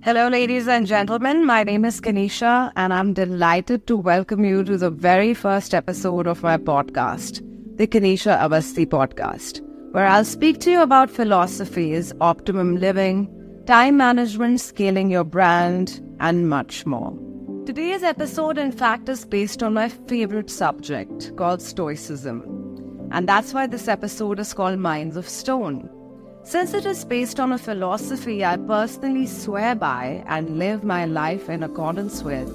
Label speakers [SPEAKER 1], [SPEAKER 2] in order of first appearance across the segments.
[SPEAKER 1] Hello, ladies and gentlemen. My name is Kenisha, and I'm delighted to welcome you to the very first episode of my podcast, the Kenisha Awasthi Podcast, where I'll speak to you about philosophies, optimum living, time management, scaling your brand, and much more. Today's episode, in fact, is based on my favorite subject called Stoicism. And that's why this episode is called Minds of Stone. Since it is based on a philosophy I personally swear by and live my life in accordance with,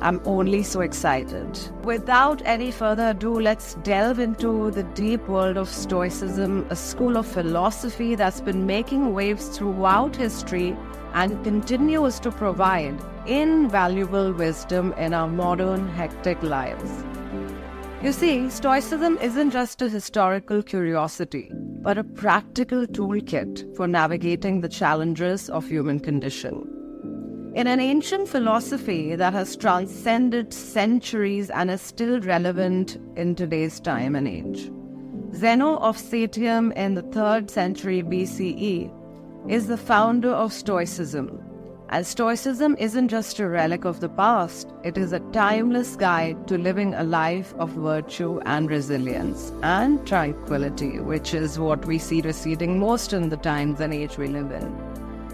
[SPEAKER 1] I'm only so excited. Without any further ado, let's delve into the deep world of Stoicism, a school of philosophy that's been making waves throughout history and continues to provide invaluable wisdom in our modern, hectic lives. You see, Stoicism isn't just a historical curiosity, but a practical toolkit for navigating the challenges of human condition. In an ancient philosophy that has transcended centuries and is still relevant in today's time and age, Zeno of Citium in the 3rd century BCE is the founder of Stoicism as Stoicism isn't just a relic of the past, it is a timeless guide to living a life of virtue and resilience and tranquility, which is what we see receding most in the times and age we live in.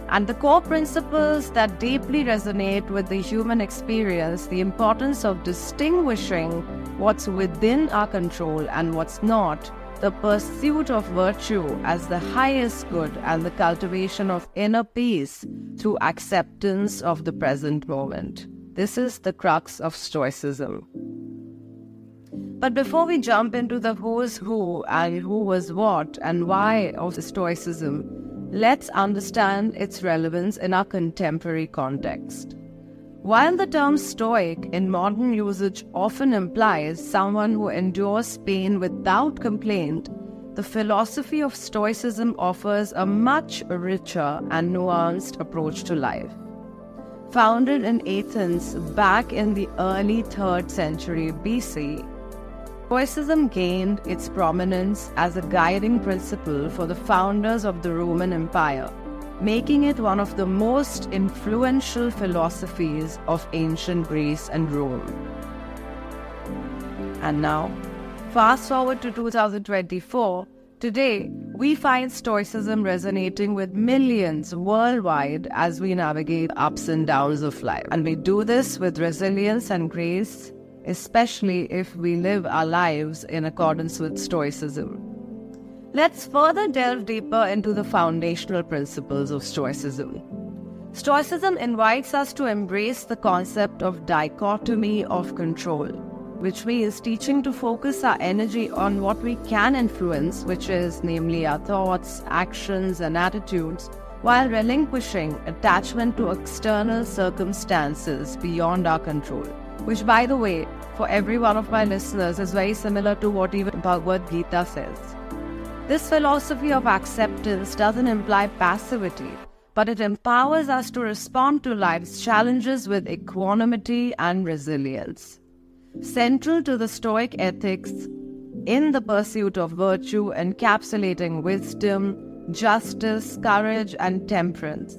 [SPEAKER 1] And the core principles that deeply resonate with the human experience the importance of distinguishing what's within our control and what's not the pursuit of virtue as the highest good and the cultivation of inner peace through acceptance of the present moment. This is the crux of Stoicism. But before we jump into the who's who and who was what and why of Stoicism, let's understand its relevance in our contemporary context. While the term Stoic in modern usage often implies someone who endures pain without complaint, the philosophy of Stoicism offers a much richer and nuanced approach to life. Founded in Athens back in the early 3rd century BC, Stoicism gained its prominence as a guiding principle for the founders of the Roman Empire making it one of the most influential philosophies of ancient Greece and Rome. And now, fast forward to 2024, today we find Stoicism resonating with millions worldwide as we navigate ups and downs of life. And we do this with resilience and grace, especially if we live our lives in accordance with Stoicism. Let's further delve deeper into the foundational principles of Stoicism. Stoicism invites us to embrace the concept of dichotomy of control, which means teaching to focus our energy on what we can influence, which is namely our thoughts, actions, and attitudes, while relinquishing attachment to external circumstances beyond our control. Which, by the way, for every one of my listeners is very similar to what even Bhagavad Gita says. This philosophy of acceptance doesn't imply passivity, but it empowers us to respond to life's challenges with equanimity and resilience. Central to the Stoic ethics in the pursuit of virtue, encapsulating wisdom, justice, courage, and temperance.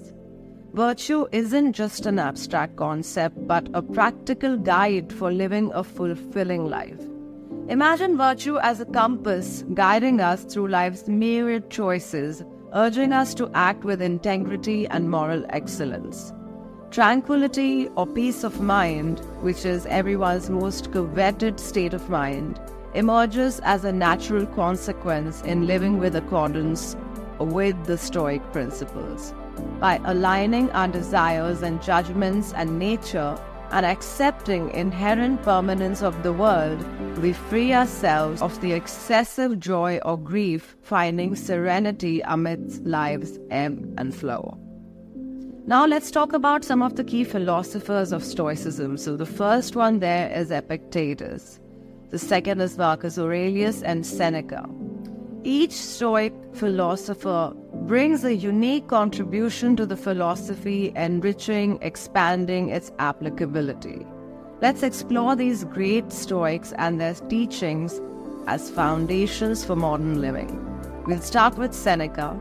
[SPEAKER 1] Virtue isn't just an abstract concept, but a practical guide for living a fulfilling life. Imagine virtue as a compass guiding us through life's myriad choices, urging us to act with integrity and moral excellence. Tranquility or peace of mind, which is everyone's most coveted state of mind, emerges as a natural consequence in living with accordance with the Stoic principles. By aligning our desires and judgments and nature and accepting inherent permanence of the world, we free ourselves of the excessive joy or grief, finding serenity amidst life's ebb and flow. Now, let's talk about some of the key philosophers of Stoicism. So, the first one there is Epictetus, the second is Marcus Aurelius and Seneca. Each Stoic philosopher brings a unique contribution to the philosophy, enriching, expanding its applicability. Let's explore these great Stoics and their teachings as foundations for modern living. We'll start with Seneca,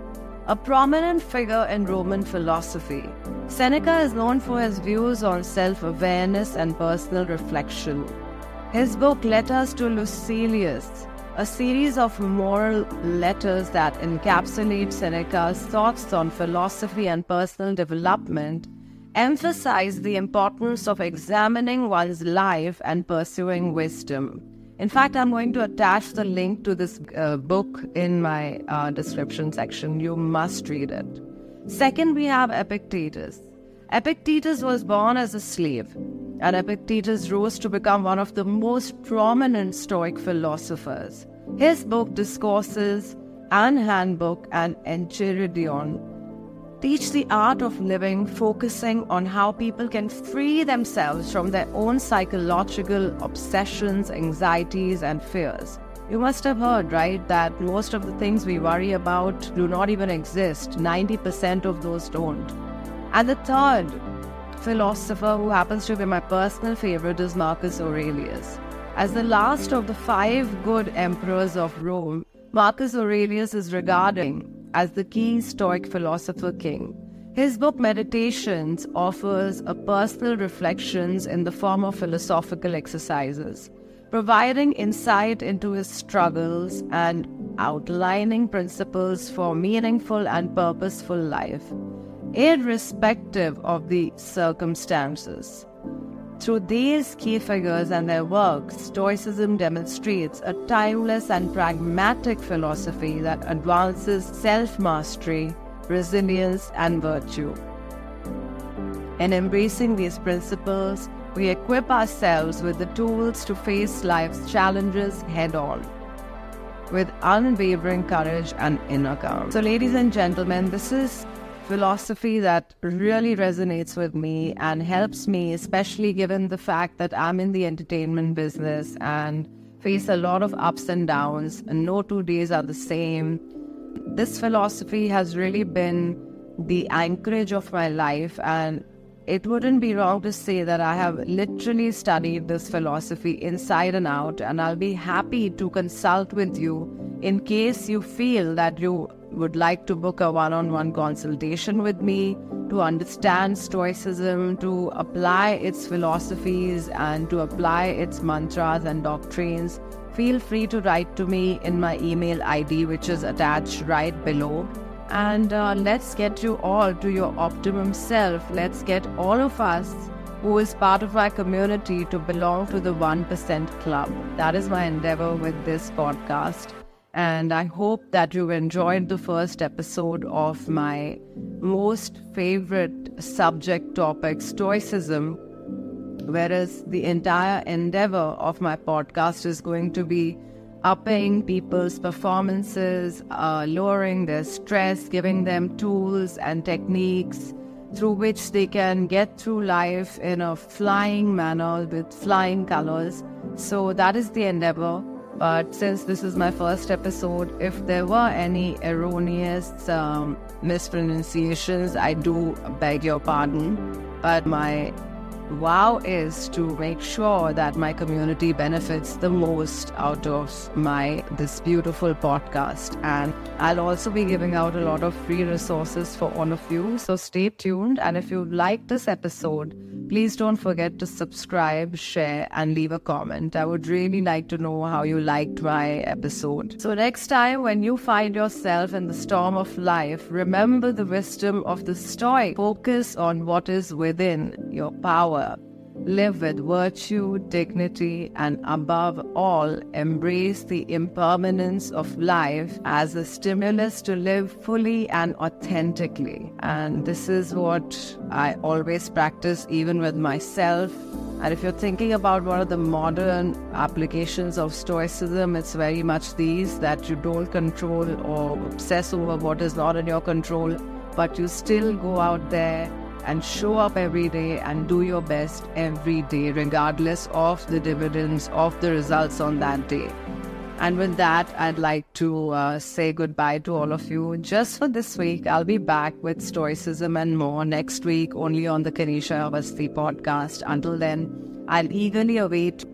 [SPEAKER 1] a prominent figure in Roman philosophy. Seneca is known for his views on self awareness and personal reflection. His book, Letters to Lucilius, a series of moral letters that encapsulate Seneca's thoughts on philosophy and personal development, emphasize the importance of examining one's life and pursuing wisdom. In fact, I'm going to attach the link to this uh, book in my uh, description section. You must read it. Second, we have Epictetus. Epictetus was born as a slave, and Epictetus rose to become one of the most prominent Stoic philosophers. His book, Discourses and Handbook and Enchiridion teach the art of living, focusing on how people can free themselves from their own psychological obsessions, anxieties, and fears. You must have heard, right, that most of the things we worry about do not even exist. 90% of those don't. And the third philosopher who happens to be my personal favorite is Marcus Aurelius. As the last of the five good emperors of Rome, Marcus Aurelius is regarded as the key Stoic philosopher king. His book Meditations offers a personal reflections in the form of philosophical exercises, providing insight into his struggles and outlining principles for meaningful and purposeful life, irrespective of the circumstances. Through these key figures and their works, Stoicism demonstrates a timeless and pragmatic philosophy that advances self mastery, resilience, and virtue. In embracing these principles, we equip ourselves with the tools to face life's challenges head on with unwavering courage and inner calm. So, ladies and gentlemen, this is philosophy that really resonates with me and helps me, especially given the fact that I'm in the entertainment business and face a lot of ups and downs, and no two days are the same. This philosophy has really been the anchorage of my life, and it wouldn't be wrong to say that I have literally studied this philosophy inside and out, and I'll be happy to consult with you in case you feel that you would like to book a one on one consultation with me to understand Stoicism, to apply its philosophies, and to apply its mantras and doctrines, feel free to write to me in my email ID, which is attached right below. And uh, let's get you all to your optimum self. Let's get all of us who is part of my community to belong to the 1% club. That is my endeavor with this podcast. And I hope that you enjoyed the first episode of my most favorite subject topic, Stoicism. Whereas the entire endeavor of my podcast is going to be upping people's performances, uh, lowering their stress, giving them tools and techniques through which they can get through life in a flying manner with flying colors. So that is the endeavor. But since this is my first episode, if there were any erroneous um, mispronunciations, I do beg your pardon. But my vow is to make sure that my community benefits the most out of my this beautiful podcast. And i'll also be giving out a lot of free resources for all of you. So stay tuned. And if you like this episode please don't forget to subscribe share and leave a comment. I would really like to know how you liked my episode. So next time when you find yourself in the storm of life remember the wisdom of the stoic focus on what is within your power power. Live with virtue, dignity, and above all, embrace the impermanence of life as a stimulus to live fully and authentically. And this is what I always practice, even with myself. And if you're thinking about one of the modern applications of Stoicism, it's very much these that you don't control or obsess over what is not in your control, but you still go out there and show up every day and do your best every day, regardless of the dividends of the results on that day. And with that, I'd like to uh, say goodbye to all of you. Just for this week, I'll be back with Stoicism and more next week, only on the Kenisha Awasthi podcast. Until then, I'll eagerly await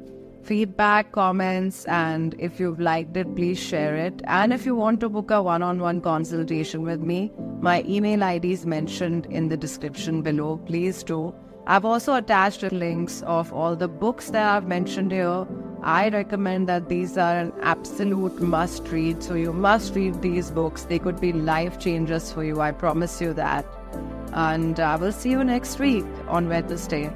[SPEAKER 1] feedback, comments, and if you've liked it, please share it. And if you want to book a one on one consultation with me, my email ID is mentioned in the description below. Please do. I've also attached links of all the books that I've mentioned here. I recommend that these are an absolute must read. So you must read these books. They could be life changers for you. I promise you that. And I will see you next week on Wednesday.